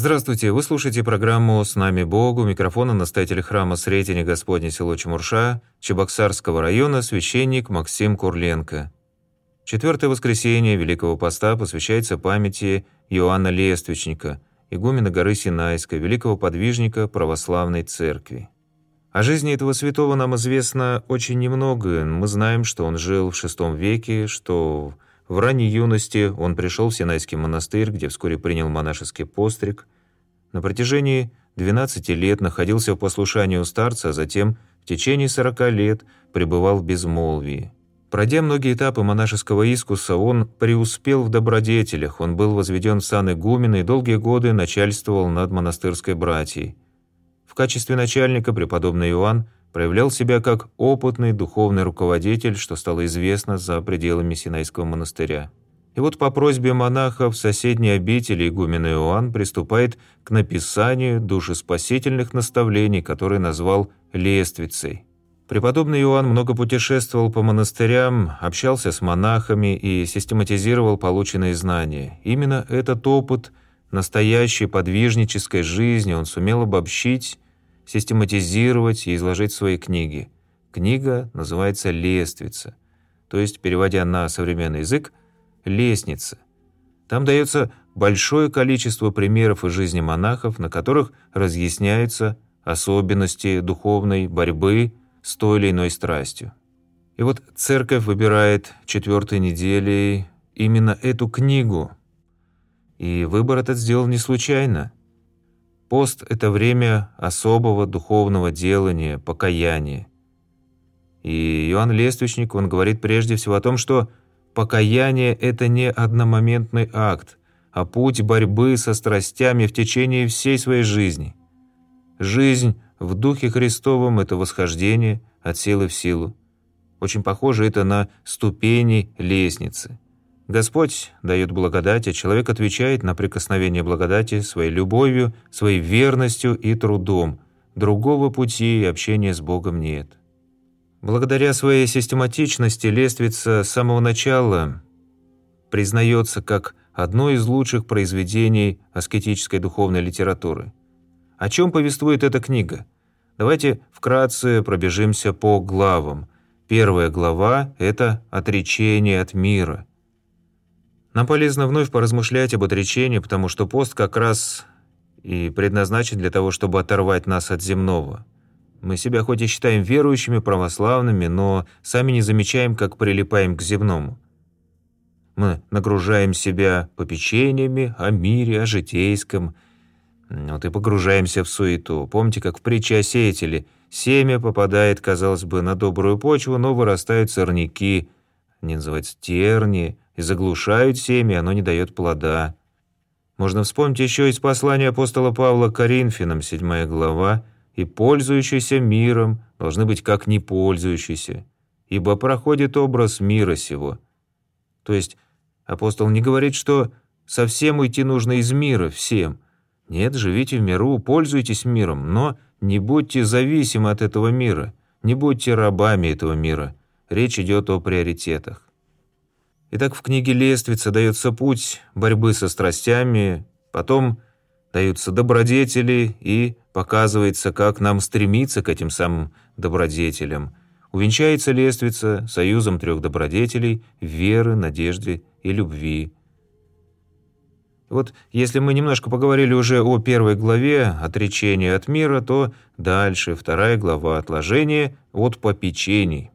Здравствуйте, вы слушаете программу «С нами Бог» у микрофона настоятель храма Сретения Господня село Чемурша Чебоксарского района священник Максим Курленко. Четвертое воскресенье Великого Поста посвящается памяти Иоанна Лествичника, игумена горы Синайской, великого подвижника православной церкви. О жизни этого святого нам известно очень немного. Мы знаем, что он жил в VI веке, что ранней юности он пришел в Синайский монастырь, где вскоре принял монашеский постриг. На протяжении 12 лет находился в послушании у старца, а затем в течение 40 лет пребывал в безмолвии. Пройдя многие этапы монашеского искуса, он преуспел в добродетелях, он был возведен в сан игумена и долгие годы начальствовал над монастырской братьей. В качестве начальника преподобный Иоанн проявлял себя как опытный духовный руководитель, что стало известно за пределами Синайского монастыря. И вот по просьбе монахов соседней обители игумен Иоанн приступает к написанию душеспасительных наставлений, которые назвал «лествицей». Преподобный Иоанн много путешествовал по монастырям, общался с монахами и систематизировал полученные знания. Именно этот опыт настоящей подвижнической жизни он сумел обобщить систематизировать и изложить свои книги. Книга называется «Лествица», то есть, переводя на современный язык, «лестница». Там дается большое количество примеров из жизни монахов, на которых разъясняются особенности духовной борьбы с той или иной страстью. И вот церковь выбирает четвертой неделей именно эту книгу. И выбор этот сделан не случайно – Пост – это время особого духовного делания, покаяния. И Иоанн Лествичник, он говорит прежде всего о том, что покаяние – это не одномоментный акт, а путь борьбы со страстями в течение всей своей жизни. Жизнь в Духе Христовом – это восхождение от силы в силу. Очень похоже это на ступени лестницы – Господь дает благодать, а человек отвечает на прикосновение благодати своей любовью, своей верностью и трудом. Другого пути и общения с Богом нет. Благодаря своей систематичности лествица с самого начала признается как одно из лучших произведений аскетической духовной литературы. О чем повествует эта книга? Давайте вкратце пробежимся по главам. Первая глава – это «Отречение от мира». Нам полезно вновь поразмышлять об отречении, потому что пост как раз и предназначен для того, чтобы оторвать нас от земного. Мы себя хоть и считаем верующими, православными, но сами не замечаем, как прилипаем к земному. Мы нагружаем себя попечениями о мире, о житейском, вот и погружаемся в суету. Помните, как в притче о сеятеле семя попадает, казалось бы, на добрую почву, но вырастают сорняки, они называются терни, и заглушают семя, оно не дает плода. Можно вспомнить еще из послания апостола Павла к Коринфянам, 7 глава, «И пользующийся миром должны быть как не пользующийся, ибо проходит образ мира сего». То есть апостол не говорит, что совсем уйти нужно из мира всем. Нет, живите в миру, пользуйтесь миром, но не будьте зависимы от этого мира, не будьте рабами этого мира. Речь идет о приоритетах. Итак, в книге Лествица дается путь борьбы со страстями, потом даются добродетели и показывается, как нам стремиться к этим самым добродетелям. Увенчается Лествица союзом трех добродетелей – веры, надежды и любви. Вот если мы немножко поговорили уже о первой главе «Отречение от мира», то дальше вторая глава «Отложение от попечений».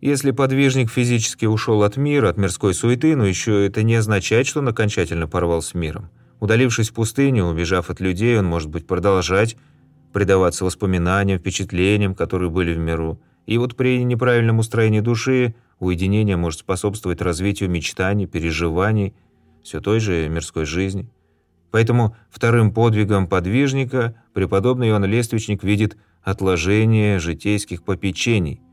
Если подвижник физически ушел от мира, от мирской суеты, но еще это не означает, что он окончательно порвал с миром. Удалившись в пустыню, убежав от людей, он может быть продолжать предаваться воспоминаниям, впечатлениям, которые были в миру. И вот при неправильном устроении души уединение может способствовать развитию мечтаний, переживаний, все той же мирской жизни. Поэтому вторым подвигом подвижника преподобный Иоанн Лествичник видит отложение житейских попечений –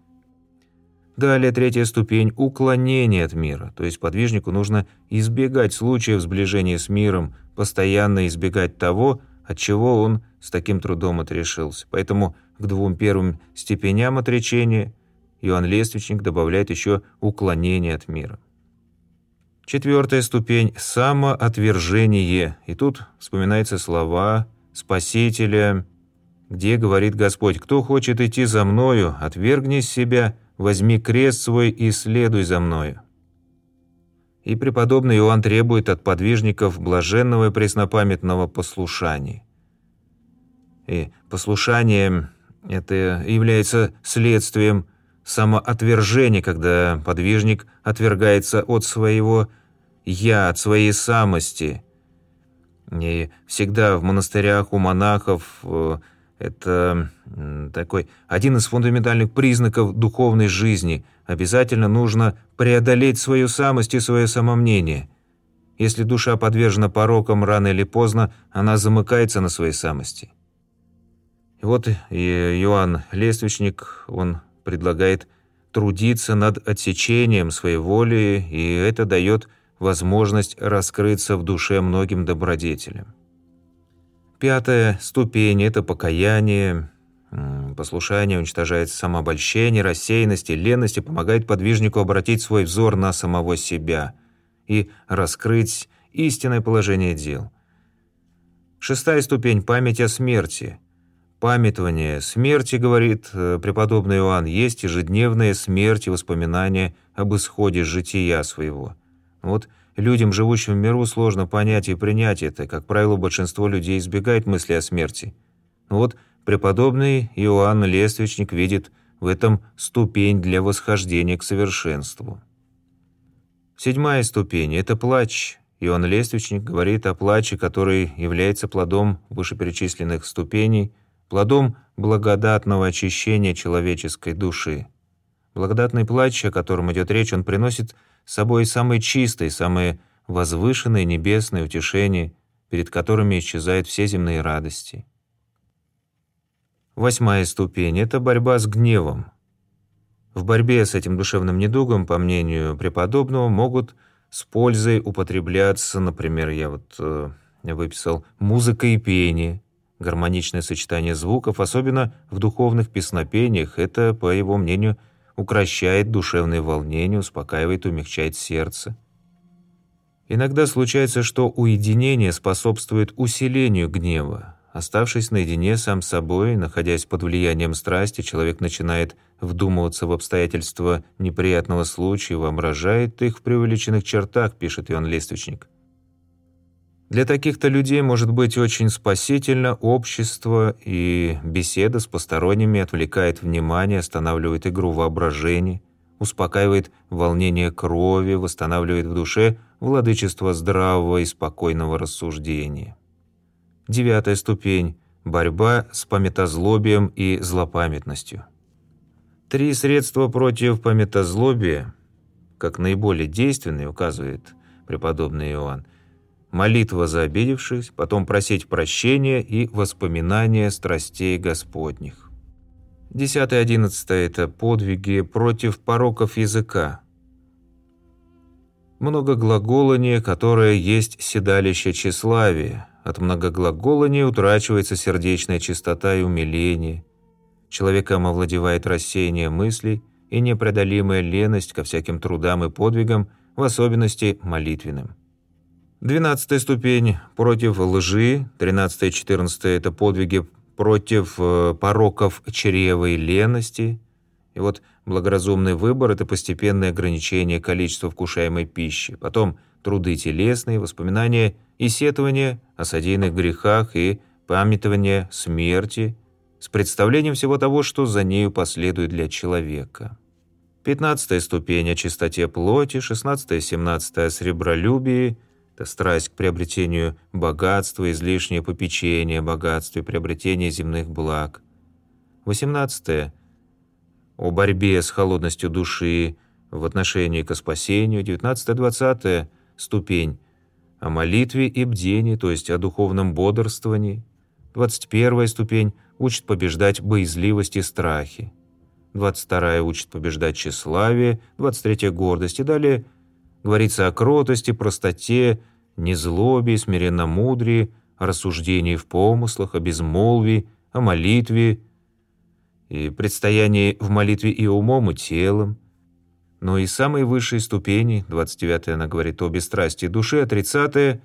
Далее третья ступень – уклонение от мира, то есть подвижнику нужно избегать случаев сближения с миром, постоянно избегать того, от чего он с таким трудом отрешился. Поэтому к двум первым степеням отречения Иоанн Лествичник добавляет еще уклонение от мира. Четвертая ступень – самоотвержение. И тут вспоминаются слова Спасителя, где говорит Господь, «Кто хочет идти за Мною, отвергни себя, возьми крест свой и следуй за Мною». И преподобный Иоанн требует от подвижников блаженного и преснопамятного послушания. И послушание – это является следствием самоотвержения, когда подвижник отвергается от своего «я», от своей самости. И всегда в монастырях у монахов э, это такой один из фундаментальных признаков духовной жизни. Обязательно нужно преодолеть свою самость и свое самомнение. Если душа подвержена порокам, рано или поздно она замыкается на своей самости. И вот Иоанн Лествичник, он предлагает трудиться над отсечением своей воли, и это дает возможность раскрыться в душе многим добродетелям. Пятая ступень – это покаяние. Послушание уничтожает самообольщение, рассеянность и леность и помогает подвижнику обратить свой взор на самого себя и раскрыть истинное положение дел. Шестая ступень – память о смерти – Памятование смерти, говорит э, преподобный Иоанн, есть ежедневная смерть и воспоминания об исходе жития своего. Вот людям, живущим в миру, сложно понять и принять это. Как правило, большинство людей избегает мысли о смерти. Но вот преподобный Иоанн Лествичник видит в этом ступень для восхождения к совершенству. Седьмая ступень – это плач. Иоанн Лествичник говорит о плаче, который является плодом вышеперечисленных ступеней – плодом благодатного очищения человеческой души. Благодатный плач, о котором идет речь, он приносит собой самые чистые, самые возвышенные небесные утешения, перед которыми исчезают все земные радости. Восьмая ступень — это борьба с гневом. В борьбе с этим душевным недугом, по мнению преподобного, могут с пользой употребляться, например, я вот э, выписал, музыка и пение, гармоничное сочетание звуков, особенно в духовных песнопениях, это, по его мнению, укращает душевное волнение, успокаивает, умягчает сердце. Иногда случается, что уединение способствует усилению гнева. Оставшись наедине сам с собой, находясь под влиянием страсти, человек начинает вдумываться в обстоятельства неприятного случая, воображает их в преувеличенных чертах, пишет Иоанн Лествичник. Для таких-то людей может быть очень спасительно общество, и беседа с посторонними отвлекает внимание, останавливает игру воображения, успокаивает волнение крови, восстанавливает в душе владычество здравого и спокойного рассуждения. Девятая ступень – борьба с памятозлобием и злопамятностью. Три средства против памятозлобия, как наиболее действенные, указывает преподобный Иоанн – молитва за обидевшись, потом просить прощения и воспоминания страстей Господних. Десятое и одиннадцатое – это подвиги против пороков языка. Многоглаголание, которое есть седалище тщеславия. От многоглаголания утрачивается сердечная чистота и умиление. Человеком овладевает рассеяние мыслей и непреодолимая леность ко всяким трудам и подвигам, в особенности молитвенным. Двенадцатая ступень против лжи, тринадцатая и четырнадцатая – это подвиги против э, пороков чрева и лености. И вот благоразумный выбор – это постепенное ограничение количества вкушаемой пищи. Потом труды телесные, воспоминания и сетования о содеянных грехах и памятование смерти с представлением всего того, что за нею последует для человека. Пятнадцатая ступень о чистоте плоти, шестнадцатая и семнадцатая о сребролюбии – страсть к приобретению богатства, излишнее попечение богатстве, приобретение земных благ. 18. О борьбе с холодностью души в отношении к спасению. 19-20. Ступень о молитве и бдении, то есть о духовном бодрствовании. 21 ступень учит побеждать боязливость и страхи. 22 учит побеждать тщеславие, 23 гордость и далее Говорится о кротости, простоте, незлобе, смиренномудрии, о рассуждении в помыслах, о безмолвии, о молитве и предстоянии в молитве и умом, и телом. но и самой высшей ступени, 29 она говорит о бесстрастии души, а 30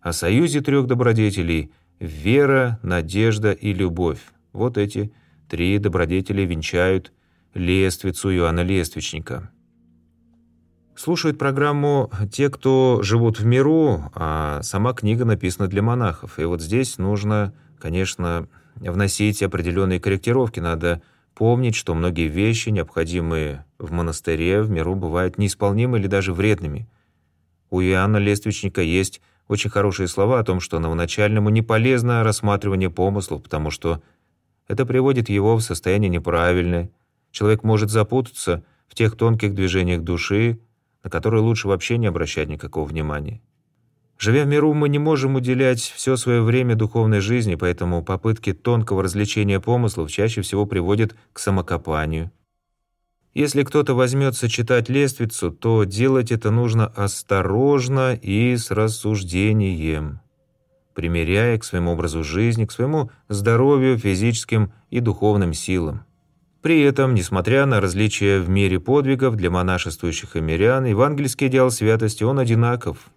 о союзе трех добродетелей – вера, надежда и любовь. Вот эти три добродетели венчают лествицу Иоанна Лествичника. Слушают программу те, кто живут в миру, а сама книга написана для монахов. И вот здесь нужно, конечно, вносить определенные корректировки. Надо помнить, что многие вещи, необходимые в монастыре, в миру, бывают неисполнимы или даже вредными. У Иоанна Лествичника есть очень хорошие слова о том, что новоначальному не полезно рассматривание помыслов, потому что это приводит его в состояние неправильное. Человек может запутаться в тех тонких движениях души, на которые лучше вообще не обращать никакого внимания. Живя в миру, мы не можем уделять все свое время духовной жизни, поэтому попытки тонкого развлечения помыслов чаще всего приводят к самокопанию. Если кто-то возьмется читать лествицу, то делать это нужно осторожно и с рассуждением, примеряя к своему образу жизни, к своему здоровью, физическим и духовным силам. При этом, несмотря на различия в мере подвигов для монашествующих и мирян, евангельский идеал святости, он одинаков.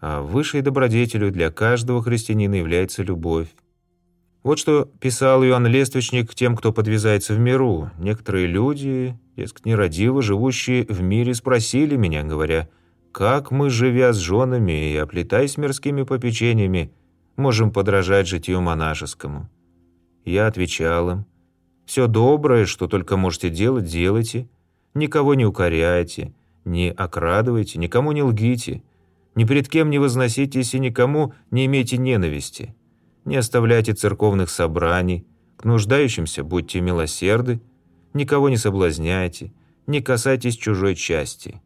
А высшей добродетелю для каждого христианина является любовь. Вот что писал Иоанн Лествичник тем, кто подвязается в миру. Некоторые люди, дескать, нерадиво живущие в мире, спросили меня, говоря, «Как мы, живя с женами и оплетаясь мирскими попечениями, можем подражать житию монашескому?» Я отвечал им, все доброе, что только можете делать, делайте. Никого не укоряйте, не окрадывайте, никому не лгите. Ни перед кем не возноситесь и никому не имейте ненависти. Не оставляйте церковных собраний, к нуждающимся будьте милосерды, никого не соблазняйте, не касайтесь чужой части.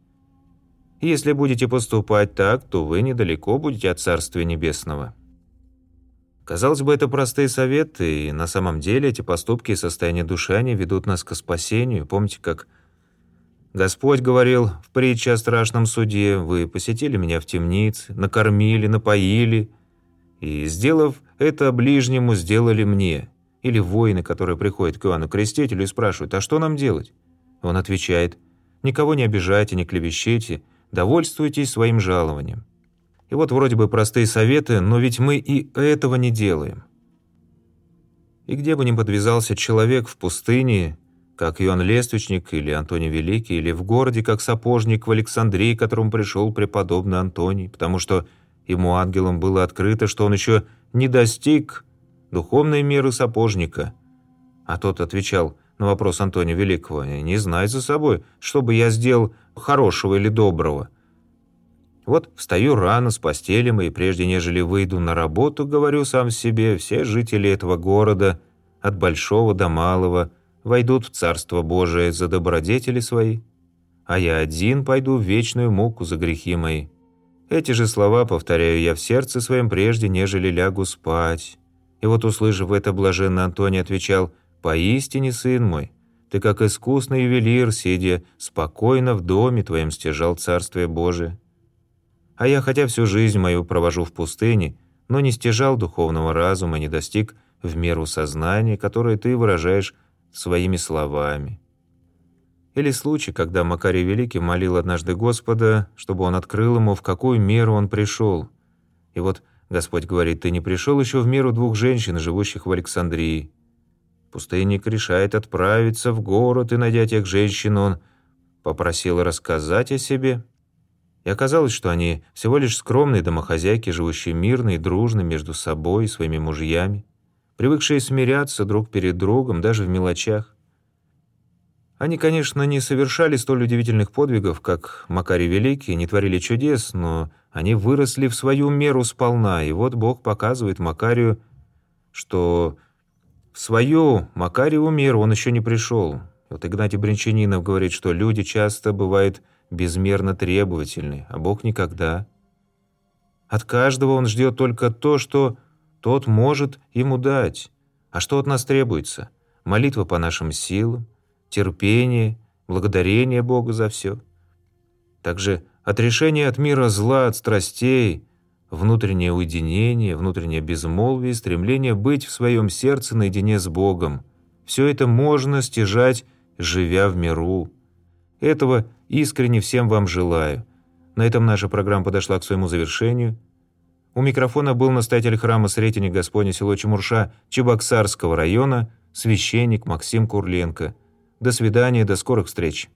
Если будете поступать так, то вы недалеко будете от Царствия Небесного». Казалось бы, это простые советы, и на самом деле эти поступки и состояние души, они ведут нас к спасению. Помните, как Господь говорил в притче о страшном суде, «Вы посетили меня в темнице, накормили, напоили, и, сделав это ближнему, сделали мне». Или воины, которые приходят к Иоанну Крестителю и спрашивают, «А что нам делать?» Он отвечает, «Никого не обижайте, не клевещите, довольствуйтесь своим жалованием». И вот вроде бы простые советы, но ведь мы и этого не делаем. И где бы ни подвязался человек в пустыне, как Иоанн Лествичник или Антоний Великий, или в городе, как сапожник в Александрии, к которому пришел преподобный Антоний, потому что ему ангелом было открыто, что он еще не достиг духовной меры сапожника. А тот отвечал на вопрос Антония Великого, «Не знай за собой, что бы я сделал хорошего или доброго». Вот встаю рано с постели и прежде нежели выйду на работу, говорю сам себе, все жители этого города, от большого до малого, войдут в Царство Божие за добродетели свои, а я один пойду в вечную муку за грехи мои. Эти же слова повторяю я в сердце своем прежде, нежели лягу спать. И вот, услышав это, блаженный Антоний отвечал, «Поистине, сын мой, ты как искусный ювелир, сидя спокойно в доме твоем стяжал Царствие Божие». А я, хотя всю жизнь мою провожу в пустыне, но не стяжал духовного разума, не достиг в меру сознания, которое ты выражаешь своими словами. Или случай, когда Макарий Великий молил однажды Господа, чтобы он открыл ему, в какую меру он пришел. И вот Господь говорит, ты не пришел еще в меру двух женщин, живущих в Александрии. Пустынник решает отправиться в город, и, найдя тех женщин, он попросил рассказать о себе – и оказалось, что они всего лишь скромные домохозяйки, живущие мирно и дружно между собой и своими мужьями, привыкшие смиряться друг перед другом даже в мелочах. Они, конечно, не совершали столь удивительных подвигов, как Макарий Великий, не творили чудес, но они выросли в свою меру сполна, и вот Бог показывает Макарию, что в свою Макарию меру он еще не пришел. Вот Игнатий Бринчанинов говорит, что люди часто бывают безмерно требовательный, а Бог никогда. От каждого он ждет только то, что тот может ему дать. А что от нас требуется? Молитва по нашим силам, терпение, благодарение Богу за все. Также отрешение от мира зла, от страстей, внутреннее уединение, внутреннее безмолвие, стремление быть в своем сердце наедине с Богом. Все это можно стяжать, живя в миру. Этого искренне всем вам желаю. На этом наша программа подошла к своему завершению. У микрофона был настоятель храма Сретения Господня село Чемурша Чебоксарского района, священник Максим Курленко. До свидания, до скорых встреч.